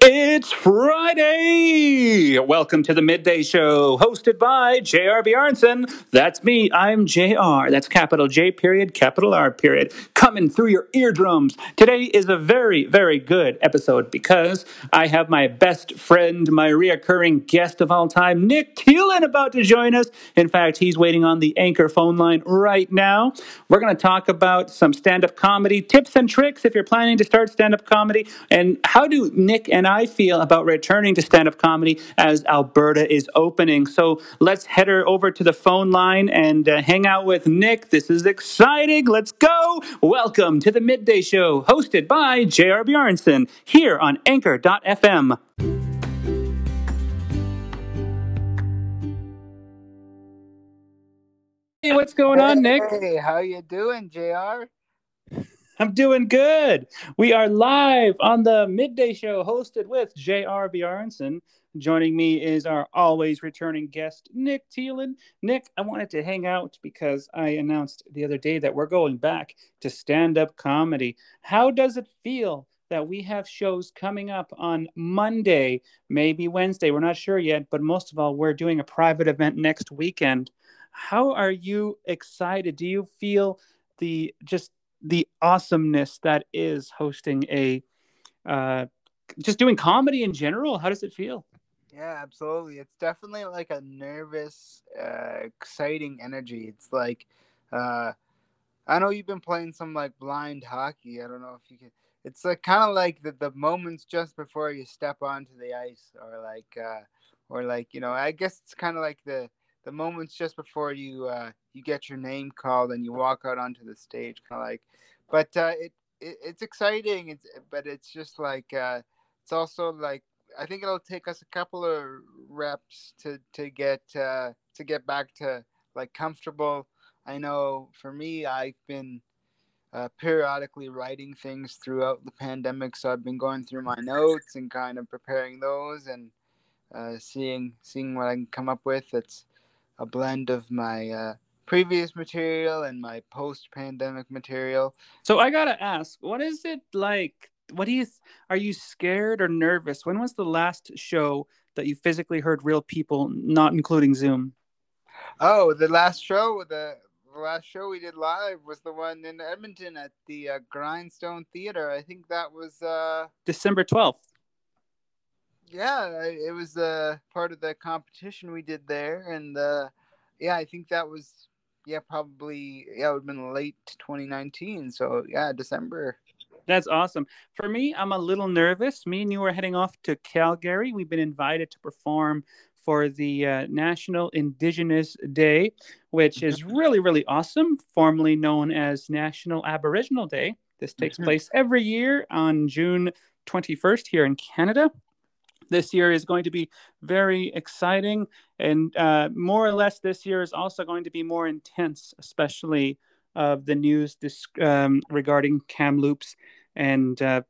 It's Friday! Welcome to the Midday Show, hosted by J.R. Bjarnson. That's me, I'm J.R. That's capital J period, capital R period. Coming through your eardrums. Today is a very, very good episode because I have my best friend, my reoccurring guest of all time, Nick Theelen, about to join us. In fact, he's waiting on the anchor phone line right now. We're going to talk about some stand up comedy tips and tricks if you're planning to start stand up comedy. And how do Nick and I feel about returning to stand up comedy as Alberta is opening. So let's head her over to the phone line and uh, hang out with Nick. This is exciting. Let's go. Welcome to the Midday Show, hosted by J.R. Bjarnson here on Anchor.fm. Hey, what's going on, Nick? Hey, how you doing, Jr? I'm doing good. We are live on the midday show hosted with J.R. Bjarnson. Joining me is our always returning guest, Nick Theelen. Nick, I wanted to hang out because I announced the other day that we're going back to stand up comedy. How does it feel that we have shows coming up on Monday, maybe Wednesday? We're not sure yet, but most of all, we're doing a private event next weekend. How are you excited? Do you feel the just the awesomeness that is hosting a uh, just doing comedy in general. How does it feel? Yeah, absolutely. It's definitely like a nervous, uh, exciting energy. It's like, uh, I know you've been playing some like blind hockey. I don't know if you can. It's like kind of like the, the moments just before you step onto the ice, or like, uh, or like you know, I guess it's kind of like the the moments just before you uh, you get your name called and you walk out onto the stage, kind of like. But uh, it, it it's exciting. It's but it's just like uh, it's also like I think it'll take us a couple of reps to to get uh, to get back to like comfortable. I know for me, I've been uh, periodically writing things throughout the pandemic, so I've been going through my notes and kind of preparing those and uh, seeing seeing what I can come up with. It's a blend of my uh, previous material and my post-pandemic material. So I gotta ask, what is it like? What do you are you scared or nervous? When was the last show that you physically heard real people, not including Zoom? Oh, the last show, the, the last show we did live was the one in Edmonton at the uh, Grindstone Theater. I think that was uh, December twelfth yeah, it was uh, part of the competition we did there, and uh, yeah, I think that was yeah probably yeah it would have been late 2019. So yeah, December. That's awesome. For me, I'm a little nervous. Me and you are heading off to Calgary. We've been invited to perform for the uh, National Indigenous Day, which is really, really awesome, formerly known as National Aboriginal Day. This takes mm-hmm. place every year on June 21st here in Canada this year is going to be very exciting. And uh, more or less, this year is also going to be more intense, especially of the news um, regarding Kamloops and uh,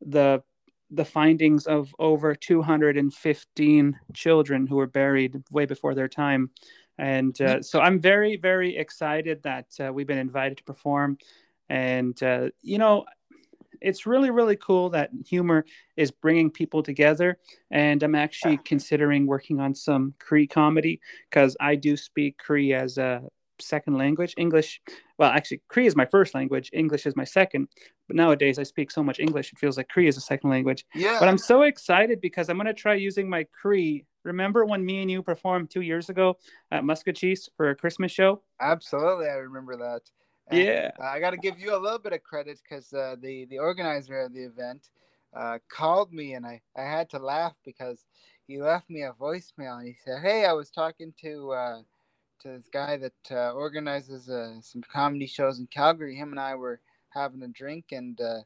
the the findings of over 215 children who were buried way before their time. And uh, so I'm very, very excited that uh, we've been invited to perform. And, uh, you know, it's really really cool that humor is bringing people together and i'm actually considering working on some cree comedy because i do speak cree as a second language. English well actually cree is my first language english is my second but nowadays i speak so much english it feels like cree is a second language. Yeah. But i'm so excited because i'm going to try using my cree. Remember when me and you performed two years ago at Maskwacis for a christmas show? Absolutely i remember that and yeah, I got to give you a little bit of credit because uh, the the organizer of the event uh, called me, and I I had to laugh because he left me a voicemail, and he said, "Hey, I was talking to." Uh, to this guy that uh, organizes uh, some comedy shows in Calgary. Him and I were having a drink and uh,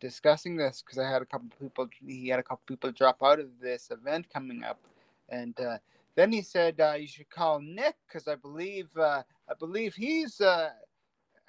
discussing this because I had a couple people. He had a couple people drop out of this event coming up, and uh, then he said uh, you should call Nick because I believe uh, I believe he's uh,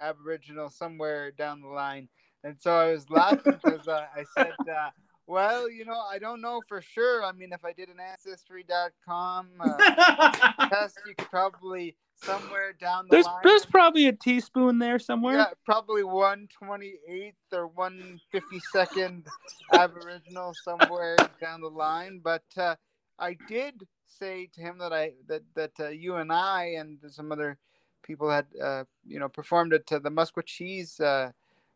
Aboriginal somewhere down the line. And so I was laughing because uh, I said, uh, well, you know, I don't know for sure. I mean, if I did an ancestry.com uh, test, you could probably somewhere down the there's line. there's probably a teaspoon there somewhere. Yeah, probably one twenty eighth or one fifty second Aboriginal somewhere down the line. But uh, I did say to him that I that that uh, you and I and some other people had uh, you know performed it to the Maskwacis uh,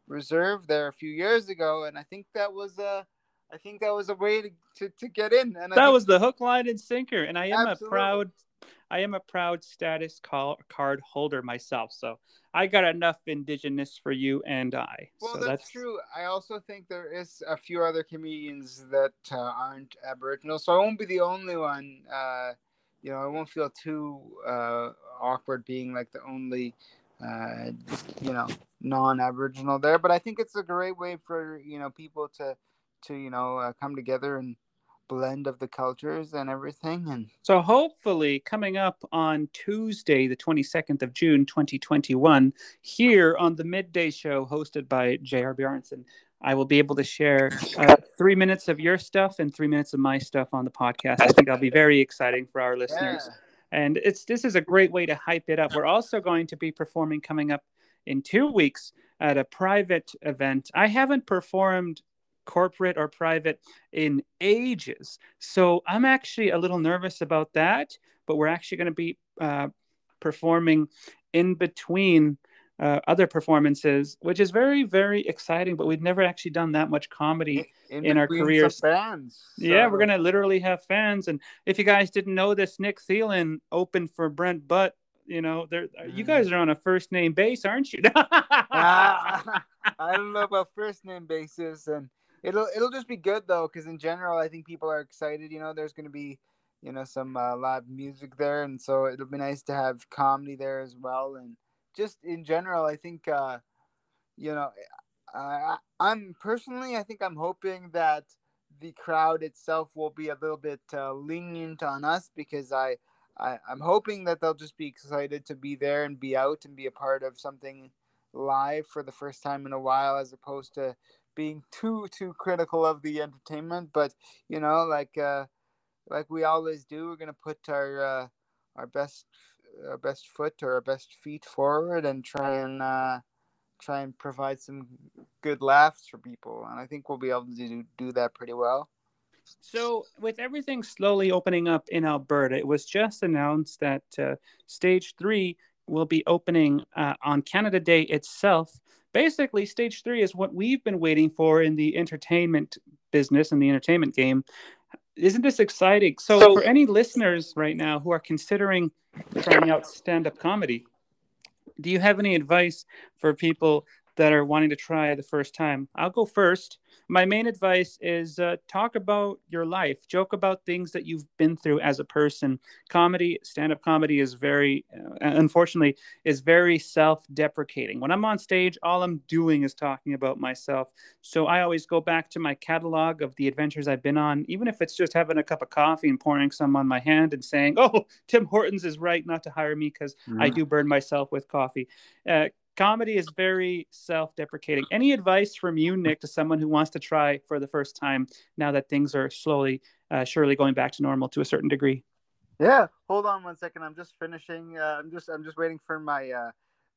Reserve there a few years ago, and I think that was a I think that was a way to, to, to get in. And that was the hook, line, and sinker. And I am Absolutely. a proud, I am a proud status call, card holder myself. So I got enough indigenous for you and I. Well, so that's, true. I also think there is a few other comedians that uh, aren't Aboriginal, so I won't be the only one. Uh, you know, I won't feel too uh, awkward being like the only, uh, you know, non-Aboriginal there. But I think it's a great way for you know people to, to you know, uh, come together and blend of the cultures and everything. And So hopefully, coming up on Tuesday, the 22nd of June, 2021, here on the midday show hosted by J.R. Bjornson, I will be able to share uh, three minutes of your stuff and three minutes of my stuff on the podcast. I think that'll be very exciting for our listeners. yeah. And it's this is a great way to hype it up. We're also going to be performing coming up in two weeks at a private event. I haven't performed corporate or private in ages. So I'm actually a little nervous about that, but we're actually going to be uh, performing in between uh, other performances, which is very, very exciting. But we've never actually done that much comedy. in our between some careers. bands. Yeah, we're going to literally have fans. And if you guys didn't know this, Nick Theelen opened for Brent Butt. You know, there you Mm. guys are on a first name base, aren't you? Ah, I don't know about first name basis, and it'll it'll just be good though, because in general, I think people are excited. You know, there's going to be, you know, some uh, live music there, and so it'll be nice to have comedy there as well. And just in general, I think, uh, you know, I, I'm personally, I think I'm hoping that the crowd itself will be a little bit uh, lenient on us because I. I, I'm hoping that they'll just be excited to be there and be out and be a part of something live for the first time in a while as opposed to being too too critical of the entertainment but you know like uh like we always do we're gonna put our uh our best our best foot or our best feet forward and try and uh try and provide some good laughs for people and i think we'll be able to do, do that pretty well So, with everything slowly opening up in Alberta, it was just announced that uh, stage three will be opening uh, on Canada Day itself. Basically, stage three is what we've been waiting for in the entertainment business and the entertainment game. Isn't this exciting? So, So- for any listeners right now who are considering trying out stand up comedy, do you have any advice for people that are wanting to try the first time? I'll go first. My main advice is uh, talk about your life, joke about things that you've been through as a person. Comedy, stand up comedy is very, uh, unfortunately, is very self deprecating. When I'm on stage, all I'm doing is talking about myself. So I always go back to my catalog of the adventures I've been on, even if it's just having a cup of coffee and pouring some on my hand and saying, oh, Tim Hortons is right not to hire me because I do burn myself with coffee. Uh, comedy is very self-deprecating. Any advice from you, Nick, to someone who wants to try for the first time now that things are slowly, uh, surely going back to normal to a certain degree? Yeah, hold on one second. I'm just finishing. Uh, I'm just I'm just waiting for my uh,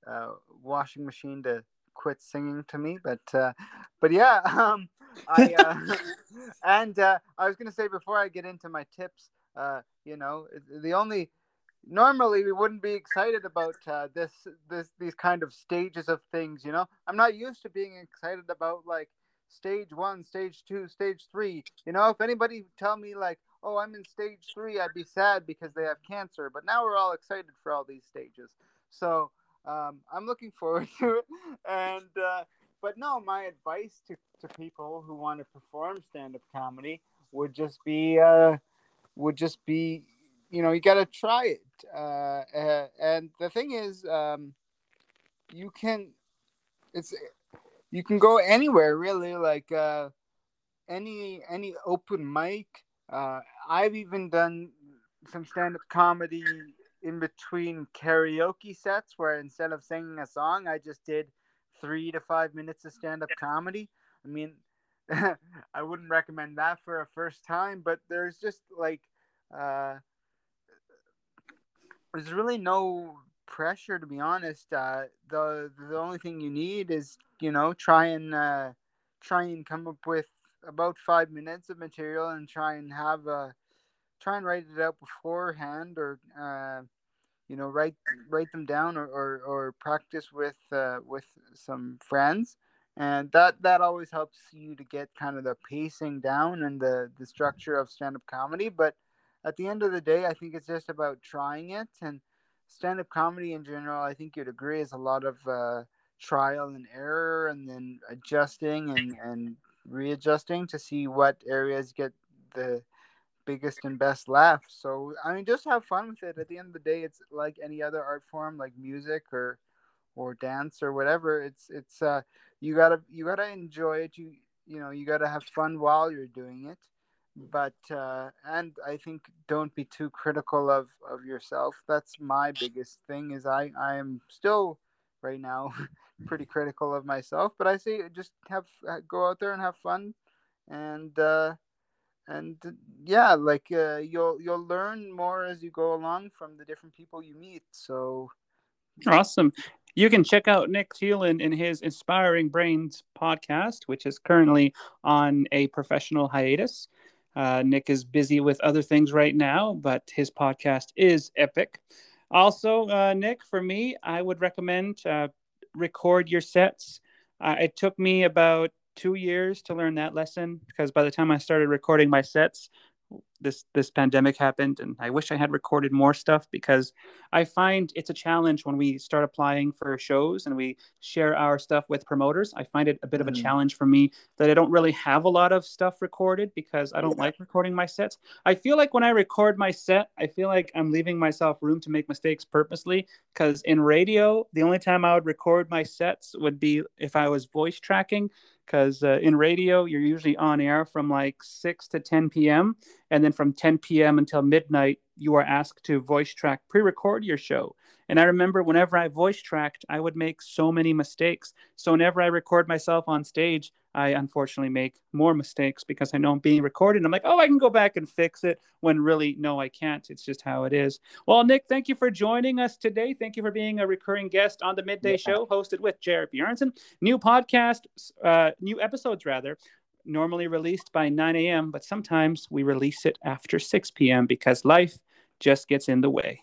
uh, washing machine to quit singing to me. But uh, but yeah, um, I uh, and uh, I was gonna say before I get into my tips, uh, you know, the only normally we wouldn't be excited about uh, this this these kind of stages of things. You know, I'm not used to being excited about like stage one, stage two, stage three. You know, if anybody tell me like, oh, I'm in stage three, I'd be sad because they have cancer. But now we're all excited for all these stages. So um, I'm looking forward to it. And uh, but no, my advice to, to people who want to perform stand up comedy would just be uh, would just be you know you got to try it. Uh, and the thing is, um, you can it's you can go anywhere really like uh any any open mic uh i've even done some stand-up comedy in between karaoke sets where instead of singing a song i just did three to five minutes of stand-up comedy i mean I wouldn't recommend that for a first time. But there's just like uh, there's really no pressure to be honest. Uh, the the only thing you need is you know try and uh, try and come up with about five minutes of material and try and have a try and write it out beforehand or uh, you know write write them down or, or, or practice with uh, with some friends and that that always helps you to get kind of the pacing down and the the structure of stand-up comedy but at the end of the day i think it's just about trying it and stand-up comedy in general i think you'd agree is a lot of uh, trial and error and then adjusting and and readjusting to see what areas get the biggest and best laughs. So i mean just have fun with it. At the end of the day it's like any other art form like music or or dance or whatever. It's it's uh you gotta you gotta enjoy it. You you know you gotta have fun while you're doing it but uh and i think don't be too critical of of yourself. That's my biggest thing is i i am still right now pretty critical of myself but i say just have go out there and have fun and uh and yeah like uh, you'll you'll learn more as you go along from the different people you meet so. Awesome. You can check out Nick Theelen in his Inspiring Brains podcast, which is currently on a professional hiatus. Uh, Nick is busy with other things right now, but his podcast is epic. Also, uh, Nick, for me, I would recommend uh, record your sets. Uh, it took me about two years to learn that lesson because by the time I started recording my sets, this this pandemic happened and i wish i had recorded more stuff because i find it's a challenge when we start applying for shows and we share our stuff with promoters i find it a bit mm. of a mm. challenge for me that i don't really have a lot of stuff recorded because i don't yeah. like recording my sets i feel like when i record my set i feel like i'm leaving myself room to make mistakes purposely because in radio the only time i would record my sets would be if i was voice tracking because uh, in radio you're usually on air from like 6 to 10 p.m and then from 10 p.m until midnight you are asked to voice track pre-record your show. And i remember whenever i voice tracked i would make so many mistakes. So whenever i record myself on stage I unfortunately make more mistakes because I know I'm being recorded. I'm like, oh, I can go back and fix it when really, no, I can't. It's just how it is. Well, Nick, thank you for joining us today. Thank you for being a recurring guest on the Midday yeah. Show hosted with Jared Bjornson. New podcast, uh, new episodes rather, normally released by 9 a.m., but sometimes we release it after 6 p.m. because life just gets in the way.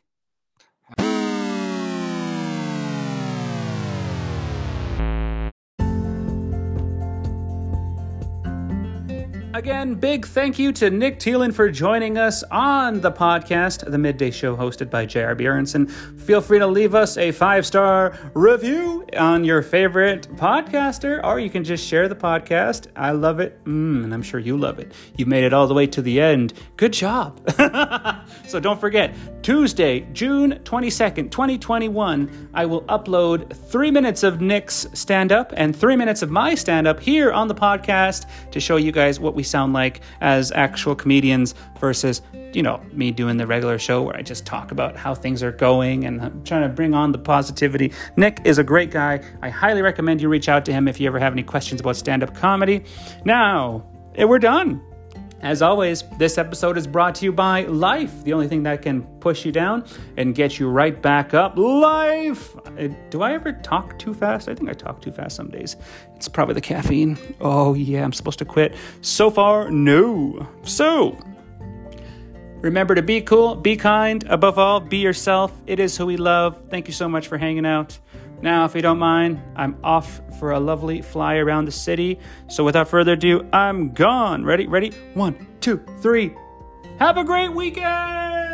Again, big thank you to Nick Theelen for joining us on the podcast, the Midday Show hosted by J.R. Bjornson. Feel free to leave us a five star review on your favorite podcaster, or you can just share the podcast. I love it, mm, and I'm sure you love it. You made it all the way to the end. Good job. so don't forget, Tuesday, June 22nd, 2021, I will upload three minutes of Nick's stand up and three minutes of my stand up here on the podcast to show you guys what we sound like as actual comedians versus, you know, me doing the regular show where I just talk about how things are going and I'm trying to bring on the positivity. Nick is a great guy. I highly recommend you reach out to him if you ever have any questions about stand up comedy. Now, eh, we're done. As always, this episode is brought to you by Life, the only thing that can push you down and get you right back up. Life! Uh, do I ever talk too fast? I think I talk too fast some days. It's probably the caffeine. Oh, yeah, I'm supposed to quit. So far, no. So, remember to be cool, be kind, above all, be yourself. It is who we love. Thank you so much for hanging out. Now, if you don't mind, I'm off for a lovely fly around the city. So without further ado, I'm gone. Ready? Ready? One, two, three. Have a great weekend!